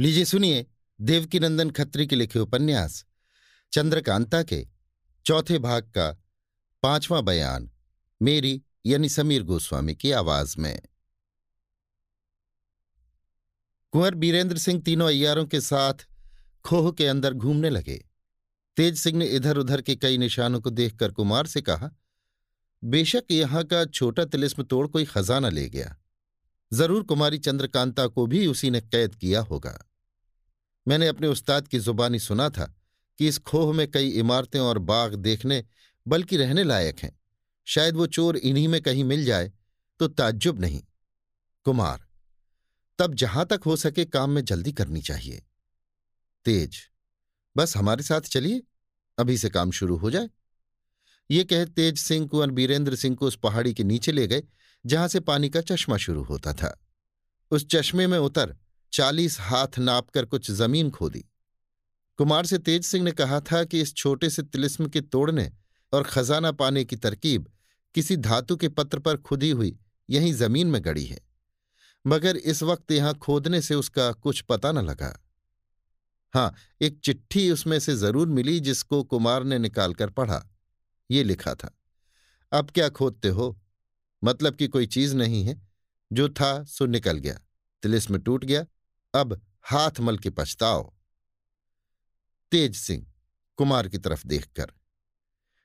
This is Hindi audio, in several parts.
लीजिए सुनिए देवकीनंदन खत्री के लिखे उपन्यास, चंद्रकांता के चौथे भाग का पांचवां बयान, मेरी यानी समीर गोस्वामी की आवाज़ में। कुंवर बीरेंद्र सिंह तीनों अयारों के साथ खोह के अंदर घूमने लगे। तेज सिंह ने इधर उधर के कई निशानों को देखकर कुमार से कहा, बेशक यहाँ का छोटा तिलिस्म तोड़ कोई खजाना ले गया। ज़रूर कुमारी चंद्रकांता को भी उसी ने कैद किया होगा। मैंने अपने उस्ताद की जुबानी सुना था कि इस खोह में कई इमारतें और बाग देखने, बल्कि रहने लायक हैं। शायद वो चोर इन्हीं में कहीं मिल जाए तो ताज्जुब नहीं। कुमार, तब जहाँ तक हो सके काम में जल्दी करनी चाहिए। तेज, बस हमारे साथ चलिए, अभी से काम शुरू हो जाए। ये कह तेज सिंह कुंवर बीरेंद्र सिंह को उस पहाड़ी के नीचे ले गए, जहाँ से पानी का चश्मा शुरू होता था। उस चश्मे में उतर चालीस हाथ नापकर कुछ ज़मीन खोदी। कुमार से तेज सिंह ने कहा था कि इस छोटे से तिलिस्म के तोड़ने और खजाना पाने की तरकीब किसी धातु के पत्र पर खुदी हुई, यहीं ज़मीन में गड़ी है। मगर इस वक्त यहाँ खोदने से उसका कुछ पता न लगा। हाँ एक चिट्ठी उसमें से ज़रूर मिली जिसको कुमार ने निकालकर पढ़ा। ये लिखा था, अब क्या खोदते हो? मतलब कि कोई चीज़ नहीं है। जो था सो निकल गया। तिलिस्म टूट गया। अब हाथ मल के पछताओ। तेज सिंह, कुमार की तरफ़ देखकर।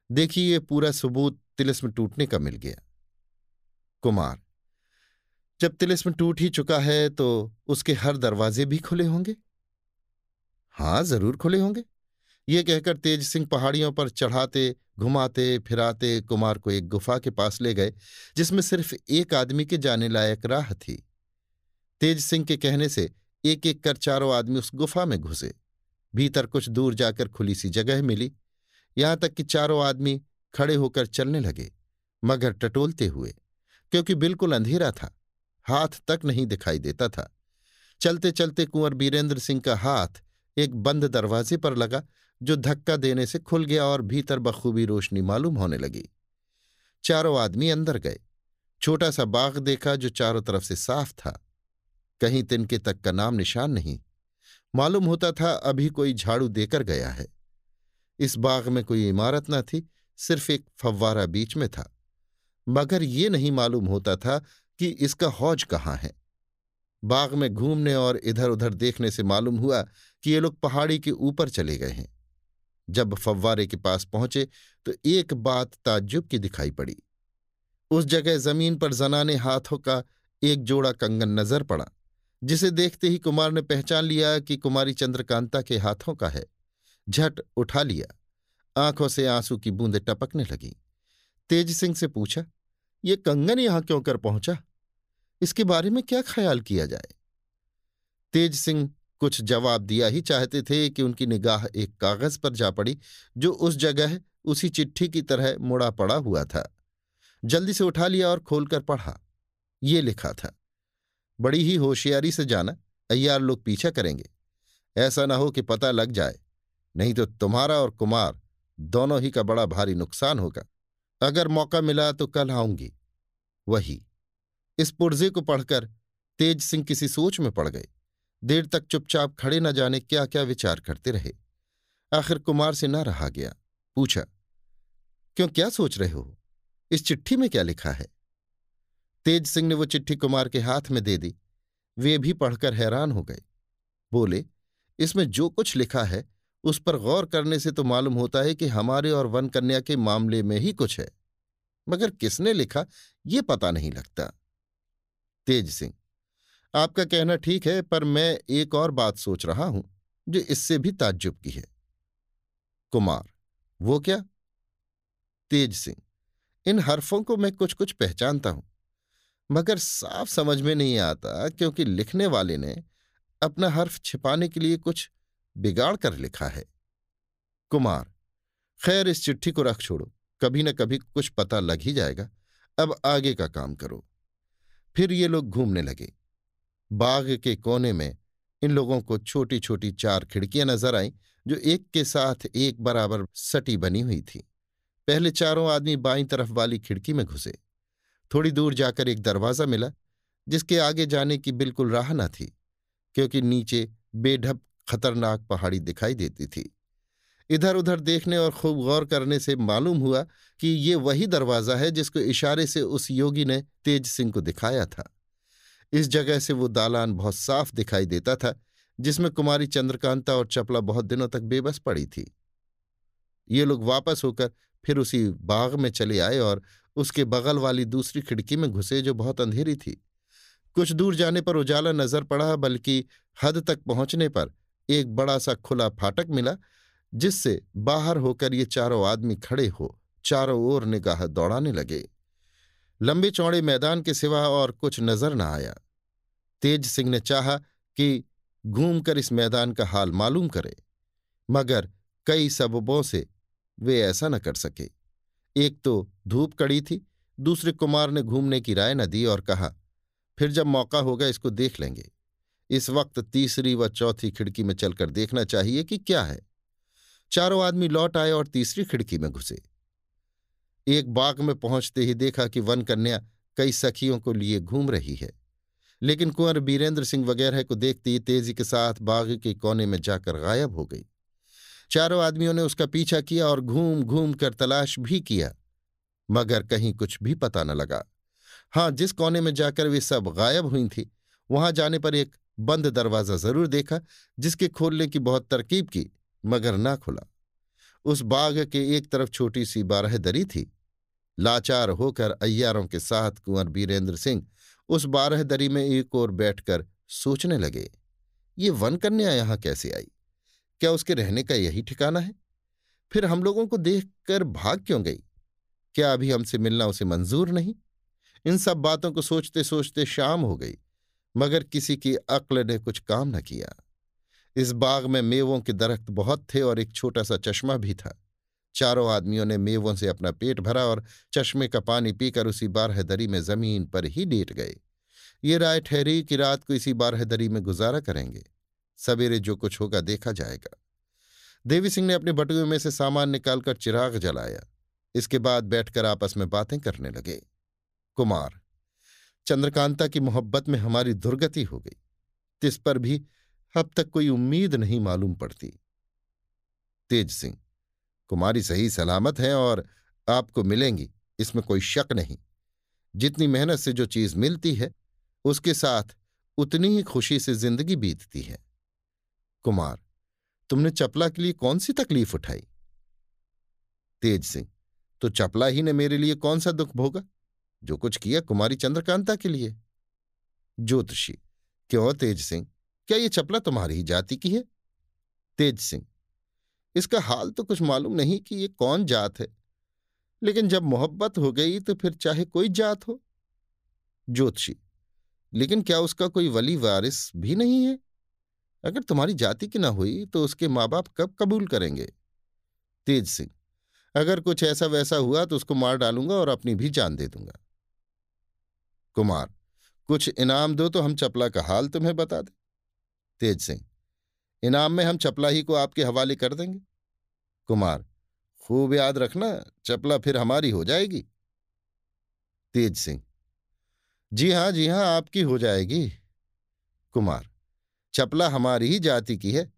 देखिए, ये पूरा सबूत तिलिस्म टूटने का मिल गया। कुमार, जब तिलिस्म टूट ही चुका है तो उसके हर दरवाजे भी खुले होंगे? हाँ, ज़रूर खुले होंगे। ये कहकर तेज सिंह पहाड़ियों पर चढ़ाते, घुमाते, फिराते कुमार को एक गुफा के पास ले गए, जिसमें सिर्फ़ एक आदमी के जाने लायक राह थी। तेज सिंह के कहने से एक एक कर चारों आदमी उस गुफा में घुसे। भीतर कुछ दूर जाकर खुली सी जगह मिली। यहाँ तक कि चारों आदमी खड़े होकर चलने लगे, मगर टटोलते हुए, क्योंकि बिल्कुल अंधेरा था, हाथ तक नहीं दिखाई देता था। चलते चलते कुंवर बीरेंद्र सिंह का हाथ एक बंद दरवाजे पर लगा, जो धक्का देने से खुल गया और भीतर बखूबी रोशनी मालूम होने लगी। चारों आदमी अंदर गए। छोटा सा बाग देखा जो चारों तरफ़ से साफ़ था। कहीं तिनके तक का नाम निशान नहीं। मालूम होता था अभी कोई झाड़ू देकर गया है। इस बाग में कोई इमारत न थी, सिर्फ़ एक फव्वारा बीच में था। मगर ये नहीं मालूम होता था कि इसका हौज कहाँ है। बाग में घूमने और इधर उधर देखने से मालूम हुआ कि ये लोग पहाड़ी के ऊपर चले गए हैं। जब फव्वारे के पास पहुँचे तो एक बात ताज्जुब की दिखाई पड़ी। उस जगह ज़मीन पर जनाने हाथों का एक जोड़ा कंगन नज़र पड़ा। जिसे देखते ही कुमार ने पहचान लिया कि कुमारी चंद्रकांता के हाथों का है। झट उठा लिया। आँखों से आँसू की बूंदें टपकने लगी। तेज सिंह से पूछा, ये कंगन यहाँ क्यों कर पहुँचा? इसके बारे में क्या ख्याल किया जाए? तेज सिंह कुछ जवाब दिया ही चाहते थे कि उनकी निगाह एक कागज़ पर जा पड़ी, जो उस जगह, उसी चिट्ठी की तरह मुड़ा पड़ा हुआ था। जल्दी से उठा लिया और खोलकर पढ़ा। ये लिखा था। बड़ी ही होशियारी से जाना अय्यार लोग पीछा करेंगे। ऐसा ना हो कि पता लग जाए। नहीं तो तुम्हारा और कुमार दोनों ही का बड़ा भारी नुकसान होगा। अगर मौका मिला तो कल आऊँगी। वही। इस पुर्जे को पढ़कर तेज सिंह किसी सोच में पड़ गए। देर तक चुपचाप खड़े न जाने क्या क्या विचार करते रहे। आखिर कुमार से न रहा गया। पूछा, क्यों क्या सोच रहे हो? इस चिट्ठी में क्या लिखा है? तेज सिंह ने वो चिट्ठी कुमार के हाथ में दे दी। वे भी पढ़कर हैरान हो गए। बोले, इसमें जो कुछ लिखा है, उस पर गौर करने से तो मालूम होता है कि हमारे और वन कन्या के मामले में ही कुछ है। मगर किसने लिखा, ये पता नहीं लगता। तेज सिंह, आपका कहना ठीक है, पर मैं एक और बात सोच रहा हूँ, जो इससे भी ताज्जुब की है। कुमार, वो क्या? तेज सिंह, इन हरफों को मैं कुछ कुछ पहचानता हूँ। मगर साफ़ समझ में नहीं आता क्योंकि लिखने वाले ने अपना हर्फ छिपाने के लिए कुछ बिगाड़ कर लिखा है। कुमार, खैर इस चिट्ठी को रख छोड़ो, कभी न कभी कुछ पता लग ही जाएगा। अब आगे का काम करो। फिर ये लोग घूमने लगे। बाग के कोने में इन लोगों को छोटी छोटी चार खिड़कियाँ नज़र आईं, जो एक के साथ एक बराबर सटी बनी हुई थी। पहले चारों आदमी बाईं तरफ़ वाली खिड़की में घुसे। थोड़ी दूर जाकर एक दरवाज़ा मिला, जिसके आगे जाने की बिल्कुल राह न थी, क्योंकि नीचे बेढब खतरनाक पहाड़ी दिखाई देती थी। इधर उधर देखने और खूब गौर करने से मालूम हुआ कि ये वही दरवाज़ा है जिसको इशारे से उस योगी ने तेज सिंह को दिखाया था। इस जगह से वो दालान बहुत साफ़ दिखाई देता था, जिसमें कुमारी चंद्रकांता और चपला बहुत दिनों तक बेबस पड़ी थी। ये लोग वापस होकर फिर उसी बाग में चले आए और उसके बगल वाली दूसरी खिड़की में घुसे जो बहुत अंधेरी थी। कुछ दूर जाने पर उजाला नज़र पड़ा, बल्कि हद तक पहुँचने पर एक बड़ा सा खुला फाटक मिला, जिससे बाहर होकर ये चारों आदमी खड़े हो, चारों ओर निगाह दौड़ाने लगे। लंबे चौड़े मैदान के सिवा और कुछ नज़र न आया। तेज सिंह ने चाहा कि घूमकर इस मैदान का हाल मालूम करे, मगर कई सबबों से वे ऐसा न कर सके। एक तो धूप कड़ी थी, दूसरे कुमार ने घूमने की राय न दी और कहा, फिर जब मौका होगा इसको देख लेंगे। इस वक्त तीसरी व चौथी खिड़की में चलकर देखना चाहिए कि क्या है। चारों आदमी लौट आए और तीसरी खिड़की में घुसे। एक बाग में पहुँचते ही देखा कि वन कन्या कई सखियों को लिए घूम रही है। लेकिन कुंवर बीरेंद्र सिंह वगैरह को देखते ही तेज़ी के साथ बाग के कोने में जाकर गायब हो गई। चारों आदमियों ने उसका पीछा किया और घूम घूम कर तलाश भी किया। मगर कहीं कुछ भी पता न लगा। हाँ, जिस कोने में जाकर वे सब गायब हुई थी, वहाँ जाने पर एक बंद दरवाज़ा ज़रूर देखा, जिसके खोलने की बहुत तरकीब की, मगर ना खुला। उस बाग के एक तरफ़ छोटी सी बारह दरी थी। लाचार होकर अय्यारों के साथ कुंवर बीरेंद्र सिंह उस बारह दरी में एक और बैठकर सोचने लगे, ये वन कन्या यहाँ कैसे आई? क्या उसके रहने का यही ठिकाना है? फिर हम लोगों को देखकर भाग क्यों गई? क्या अभी हमसे मिलना उसे मंजूर नहीं? इन सब बातों को सोचते सोचते शाम हो गई, मगर किसी की अक्ल ने कुछ काम न किया। इस बाग में मेवों के दरख्त बहुत थे और एक छोटा सा चश्मा भी था। चारों आदमियों ने मेवों से अपना पेट भरा और चश्मे का पानी पीकर उसी बारहदरी में ज़मीन पर ही लेट गए। ये राय ठहरी कि रात को इसी बारहदरी में गुजारा करेंगे। सवेरे जो कुछ होगा देखा जाएगा। देवी सिंह ने अपने बटुए में से सामान निकालकर चिराग जलाया। इसके बाद बैठकर आपस में बातें करने लगे। कुमार, चंद्रकांता की मोहब्बत में हमारी दुर्गति हो गई। तिस पर भी अब तक कोई उम्मीद नहीं मालूम पड़ती। तेज सिंह, कुमारी सही सलामत है और आपको मिलेंगी, इसमें कोई शक नहीं। जितनी मेहनत से जो चीज़ मिलती है, उसके साथ उतनी ही खुशी से ज़िंदगी बीतती है। कुमार, तुमने चपला के लिए कौन सी तकलीफ़ उठाई? तेज सिंह तो चपला ही ने मेरे लिए कौन सा दुख भोगा? जो कुछ किया कुमारी चंद्रकांता के लिए। ज्योतिषी, क्यों तेज सिंह? क्या ये चपला तुम्हारी ही जाति की है? तेज सिंह, इसका हाल तो कुछ मालूम नहीं कि ये कौन जात है। लेकिन जब मोहब्बत हो गई तो फिर चाहे कोई जात हो। ज्योतिषी, लेकिन क्या उसका कोई वली वारिस भी नहीं है? अगर तुम्हारी जाति की ना हुई तो उसके माँ बाप कब कबूल करेंगे? तेज सिंह, अगर कुछ ऐसा वैसा हुआ तो उसको मार डालूँगा और अपनी भी जान दे दूँगा। कुमार, कुछ इनाम दो तो हम चपला का हाल तुम्हें बता दें। तेज सिंह, इनाम में हम चपला ही को आपके हवाले कर देंगे। कुमार, खूब याद रखना, चपला फिर हमारी हो जाएगी। तेज सिंह, जी हाँ जी हाँ, आपकी हो जाएगी। कुमार चपला हमारी ही जाति की है।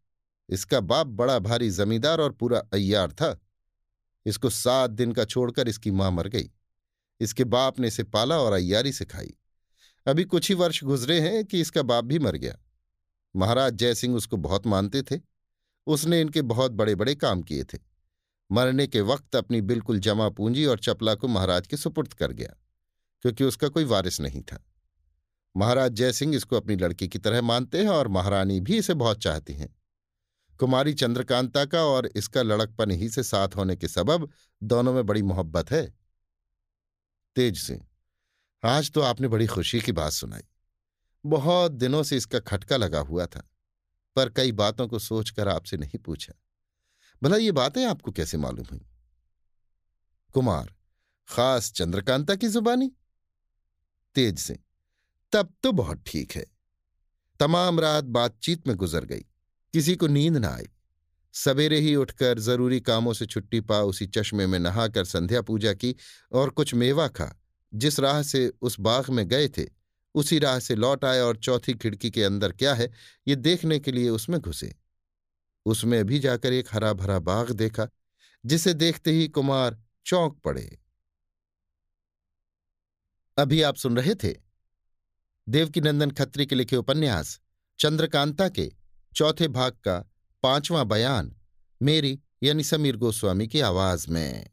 इसका बाप बड़ा भारी जमींदार और पूरा अय्यार था। इसको सात दिन का छोड़कर इसकी माँ मर गई। इसके बाप ने इसे पाला और अय्यारी सिखाई अभी कुछ ही वर्ष गुजरे हैं कि इसका बाप भी मर गया। महाराज जयसिंह उसको बहुत मानते थे। उसने इनके बहुत बड़े बड़े काम किए थे। मरने के वक्त अपनी बिल्कुल जमा पूंजी और चपला को महाराज के सुपुर्द कर गया, क्योंकि उसका कोई वारिस नहीं था। महाराज जयसिंह इसको अपनी लड़की की तरह मानते हैं और महारानी भी इसे बहुत चाहती हैं। कुमारी चंद्रकांता का और इसका लड़कपन ही से साथ होने के सबब दोनों में बड़ी मोहब्बत है। तेज सिंह, आज तो आपने बड़ी खुशी की बात सुनाई। बहुत दिनों से इसका खटका लगा हुआ था, पर कई बातों को सोचकर आपसे नहीं पूछा। भला ये बातें आपको कैसे मालूम हुई? कुमार, खास चंद्रकांता की जुबानी? तेज सिंह तब तो बहुत ठीक है। तमाम रात बातचीत में गुजर गई। किसी को नींद ना आई। सवेरे ही उठकर ज़रूरी कामों से छुट्टी पा उसी चश्मे में नहाकर संध्या पूजा की और कुछ मेवा खा। जिस राह से उस बाग में गए थे, उसी राह से लौट आए और चौथी खिड़की के अंदर क्या है, ये देखने के लिए उसमें घुसे। उसमें भी जाकर एक हरा भरा बाग देखा, जिसे देखते ही कुमार चौंक पड़े। अभी आप सुन रहे थे देवकीनंदन खत्री के लिखे उपन्यास, चंद्रकांता के चौथे भाग का पांचवां बयान, मेरी यानी समीर गोस्वामी की आवाज़ में।